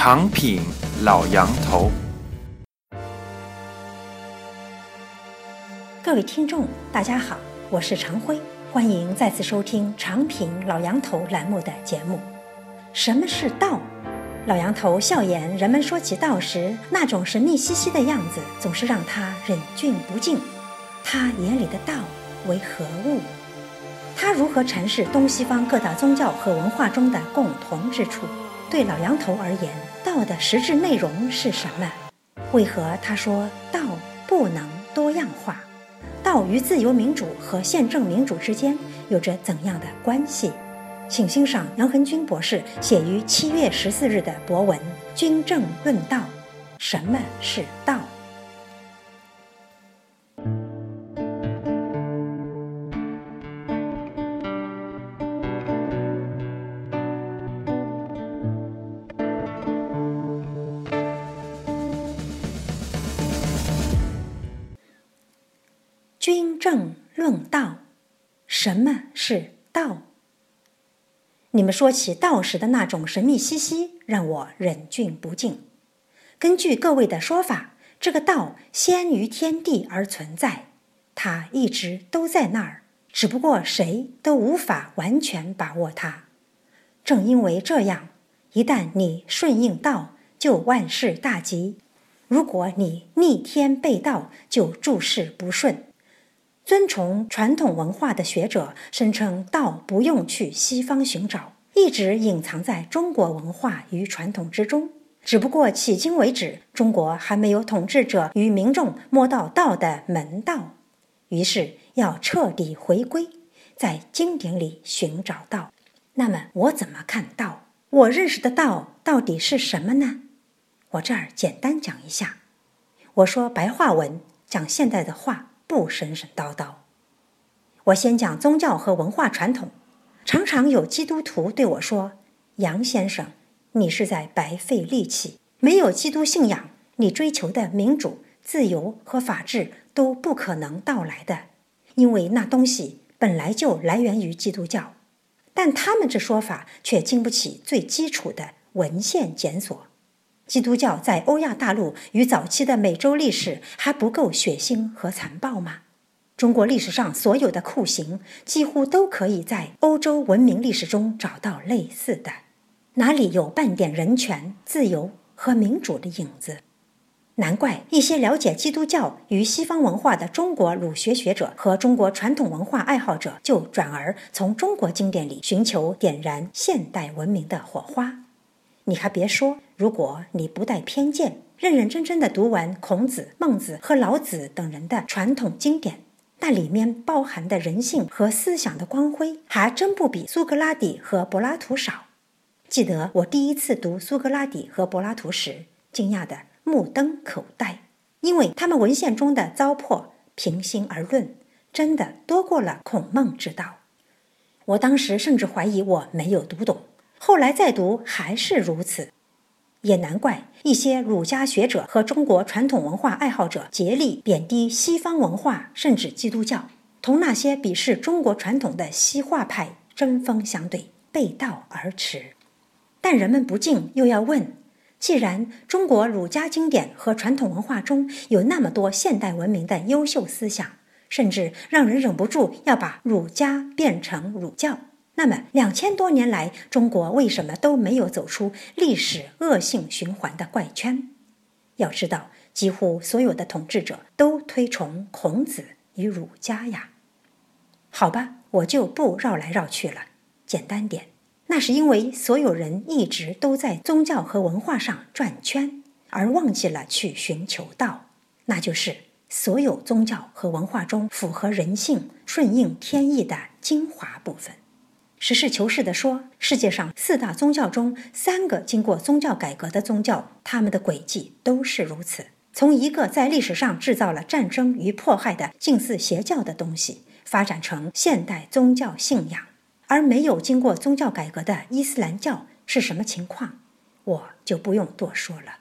长品老杨头，各位听众，大家好，我是常辉，欢迎再次收听长品老杨头栏目的节目。什么是道？老杨头笑言，人们说起道时，那种神秘兮兮的样子，总是让他忍俊不禁。他眼里的道为何物？他如何阐释东西方各大宗教和文化中的共同之处？对老杨头而言，道的实质内容是什么？为何他说道不能多样化？道与自由民主和宪政民主之间有着怎样的关系？请欣赏杨恒军博士写于七月十四日的博文《军政论道》。什么是道？正论道，什么是道？你们说起道时的那种神秘兮兮，让我忍俊不禁。根据各位的说法，这个道先于天地而存在，它一直都在那儿，只不过谁都无法完全把握它。正因为这样，一旦你顺应道，就万事大吉；如果你逆天背道，就诸事不顺。尊崇传统文化的学者声称，道不用去西方寻找，一直隐藏在中国文化与传统之中。只不过迄今为止，中国还没有统治者与民众摸到道的门道，于是要彻底回归，在经典里寻找道。那么我怎么看道？我认识的道到底是什么呢？我这儿简单讲一下。我说白话文，讲现代的话。不神神叨叨。我先讲宗教和文化传统。常常有基督徒对我说：“杨先生，你是在白费力气。没有基督信仰，你追求的民主、自由和法治都不可能到来的，因为那东西本来就来源于基督教。”但他们这说法却经不起最基础的文献检索。基督教在欧亚大陆与早期的美洲历史还不够血腥和残暴吗？中国历史上所有的酷刑几乎都可以在欧洲文明历史中找到类似的，哪里有半点人权、自由和民主的影子？难怪一些了解基督教与西方文化的中国儒学学者和中国传统文化爱好者，就转而从中国经典里寻求点燃现代文明的火花。你还别说，如果你不带偏见，认认真真的读完孔子、孟子和老子等人的传统经典，那里面包含的人性和思想的光辉，还真不比苏格拉底和柏拉图少。记得我第一次读苏格拉底和柏拉图时，惊讶的目瞪口呆，因为他们文献中的糟粕，平心而论，真的多过了孔孟之道。我当时甚至怀疑我没有读懂。后来再读还是如此，也难怪一些儒家学者和中国传统文化爱好者竭力贬低西方文化，甚至基督教，同那些鄙视中国传统的西化派针锋相对，背道而驰。但人们不禁又要问：既然中国儒家经典和传统文化中有那么多现代文明的优秀思想，甚至让人忍不住要把儒家变成儒教。那么，两千多年来，中国为什么都没有走出历史恶性循环的怪圈？要知道，几乎所有的统治者都推崇孔子与儒家呀。好吧，我就不绕来绕去了，简单点。那是因为所有人一直都在宗教和文化上转圈，而忘记了去寻求道，那就是所有宗教和文化中符合人性、顺应天意的精华部分。实事求是地说，世界上四大宗教中，三个经过宗教改革的宗教，他们的轨迹都是如此：从一个在历史上制造了战争与迫害的近似邪教的东西，发展成现代宗教信仰；而没有经过宗教改革的伊斯兰教是什么情况，我就不用多说了。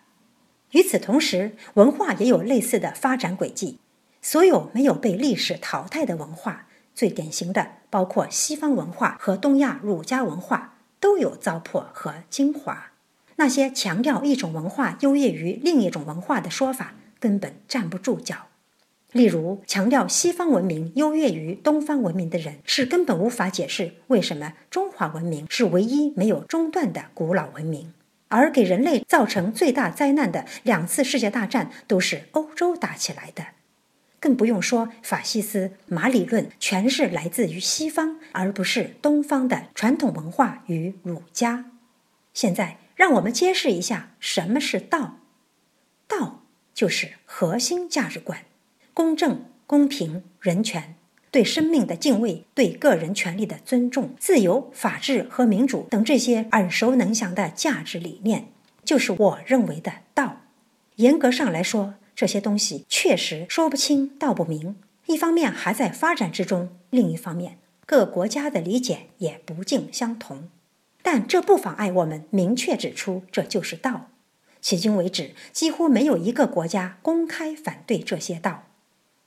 与此同时，文化也有类似的发展轨迹。所有没有被历史淘汰的文化。最典型的包括西方文化和东亚儒家文化都有糟粕和精华，那些强调一种文化优越于另一种文化的说法根本站不住脚。例如，强调西方文明优越于东方文明的人，是根本无法解释为什么中华文明是唯一没有中断的古老文明，而给人类造成最大灾难的两次世界大战都是欧洲打起来的。更不用说法西斯、马理论全是来自于西方，而不是东方的传统文化与儒家。现在，让我们揭示一下什么是道。道就是核心价值观：公正、公平、人权，对生命的敬畏，对个人权利的尊重，自由、法治和民主等这些耳熟能详的价值理念，就是我认为的道。严格上来说，这些东西确实说不清道不明，一方面还在发展之中，另一方面各国家的理解也不尽相同。但这不妨碍我们明确指出，这就是道。迄今为止，几乎没有一个国家公开反对这些道，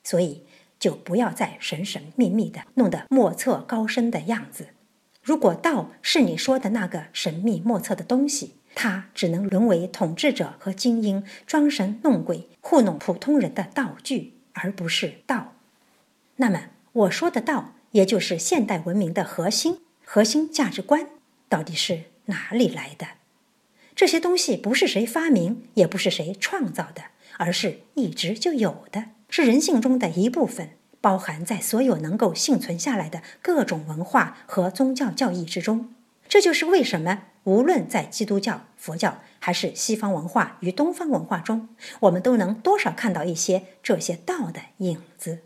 所以就不要再神神秘秘的，弄得莫测高深的样子。如果道是你说的那个神秘莫测的东西，它只能沦为统治者和精英装神弄鬼、糊弄普通人的道具，而不是道。那么，我说的道，也就是现代文明的核心、核心价值观，到底是哪里来的？这些东西不是谁发明，也不是谁创造的，而是一直就有的，是人性中的一部分，包含在所有能够幸存下来的各种文化和宗教教义之中。这就是为什么。无论在基督教、佛教还是西方文化与东方文化中，我们都能多少看到一些这些道的影子。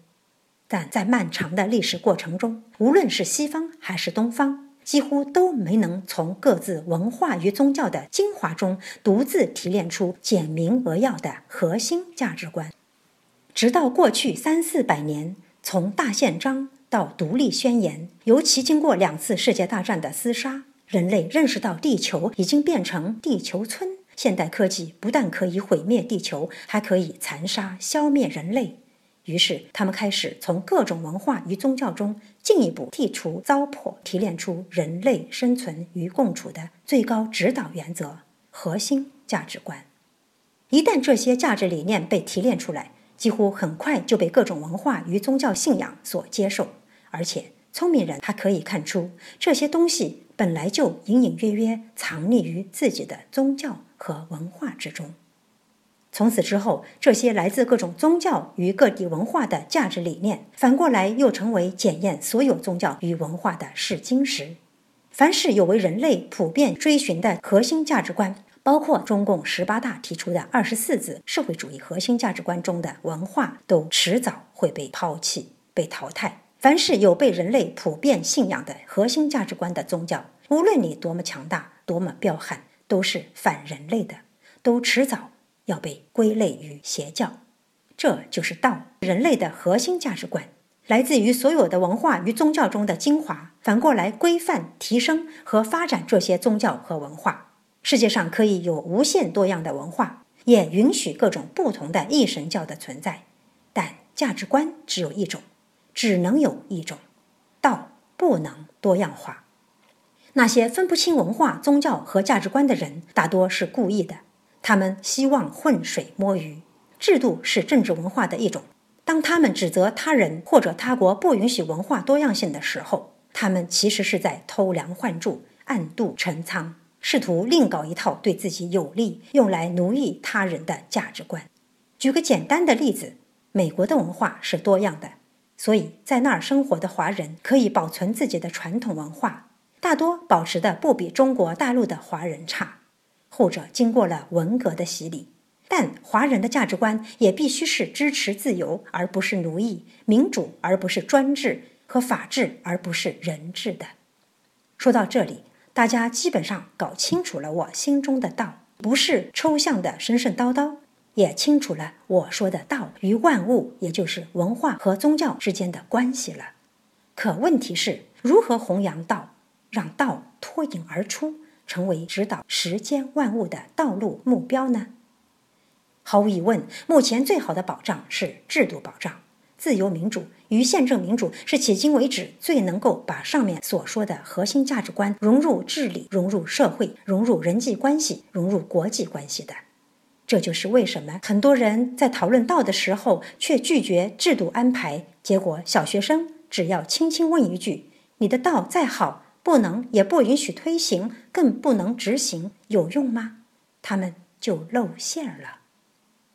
但在漫长的历史过程中，无论是西方还是东方，几乎都没能从各自文化与宗教的精华中独自提炼出简明扼要的核心价值观。直到过去三四百年，从大宪章到独立宣言，尤其经过两次世界大战的厮杀。人类认识到地球已经变成地球村，现代科技不但可以毁灭地球，还可以残杀、消灭人类。于是，他们开始从各种文化与宗教中进一步剔除糟粕，提炼出人类生存与共处的最高指导原则——核心价值观。一旦这些价值理念被提炼出来，几乎很快就被各种文化与宗教信仰所接受，而且聪明人还可以看出这些东西。本来就隐隐约约藏匿于自己的宗教和文化之中。从此之后，这些来自各种宗教与各地文化的价值理念，反过来又成为检验所有宗教与文化的试金石。凡是有为人类普遍追寻的核心价值观，包括中共十八大提出的二十四字社会主义核心价值观中的文化，都迟早会被抛弃、被淘汰。凡是有被人类普遍信仰的核心价值观的宗教，无论你多么强大、多么彪悍，都是反人类的，都迟早要被归类于邪教。这就是道，人类的核心价值观，来自于所有的文化与宗教中的精华，反过来规范、提升和发展这些宗教和文化。世界上可以有无限多样的文化，也允许各种不同的异神教的存在，但价值观只有一种。只能有一种道，不能多样化。那些分不清文化、宗教和价值观的人，大多是故意的。他们希望浑水摸鱼。制度是政治文化的一种。当他们指责他人或者他国不允许文化多样性的时候，他们其实是在偷梁换柱、暗度陈仓，试图另搞一套对自己有利、用来奴役他人的价值观。举个简单的例子，美国的文化是多样的。所以在那儿生活的华人可以保存自己的传统文化，大多保持的不比中国大陆的华人差。后者经过了文革的洗礼，但华人的价值观也必须是支持自由而不是奴役，民主而不是专制，和法治而不是人治的。说到这里，大家基本上搞清楚了我心中的道，不是抽象的神神叨叨。也清楚了我说的道与万物，也就是文化和宗教之间的关系了。可问题是如何弘扬道，让道脱颖而出，成为指导世间万物的道路目标呢？毫无疑问，目前最好的保障是制度保障，自由民主与宪政民主是迄今为止最能够把上面所说的核心价值观融入治理、融入社会、融入人际关系、融入国际关系的。这就是为什么很多人在讨论道的时候却拒绝制度安排，结果小学生只要轻轻问一句：“你的道再好，不能也不允许推行，更不能执行，有用吗？”他们就露馅了。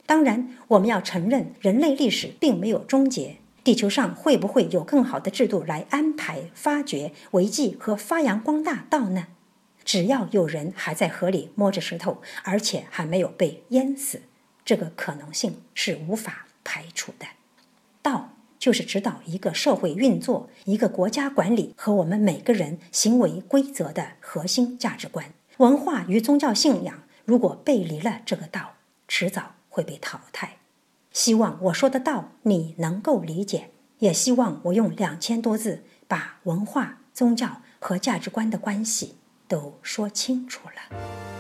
当然，我们要承认，人类历史并没有终结。地球上会不会有更好的制度来安排、发掘、维系和发扬光大道呢？只要有人还在河里摸着石头，而且还没有被淹死，这个可能性是无法排除的。道就是指导一个社会运作、一个国家管理和我们每个人行为规则的核心价值观。文化与宗教信仰如果背离了这个道，迟早。会被淘汰。希望我说的道你能够理解，也希望我用两千多字把文化、宗教和价值观的关系都说清楚了。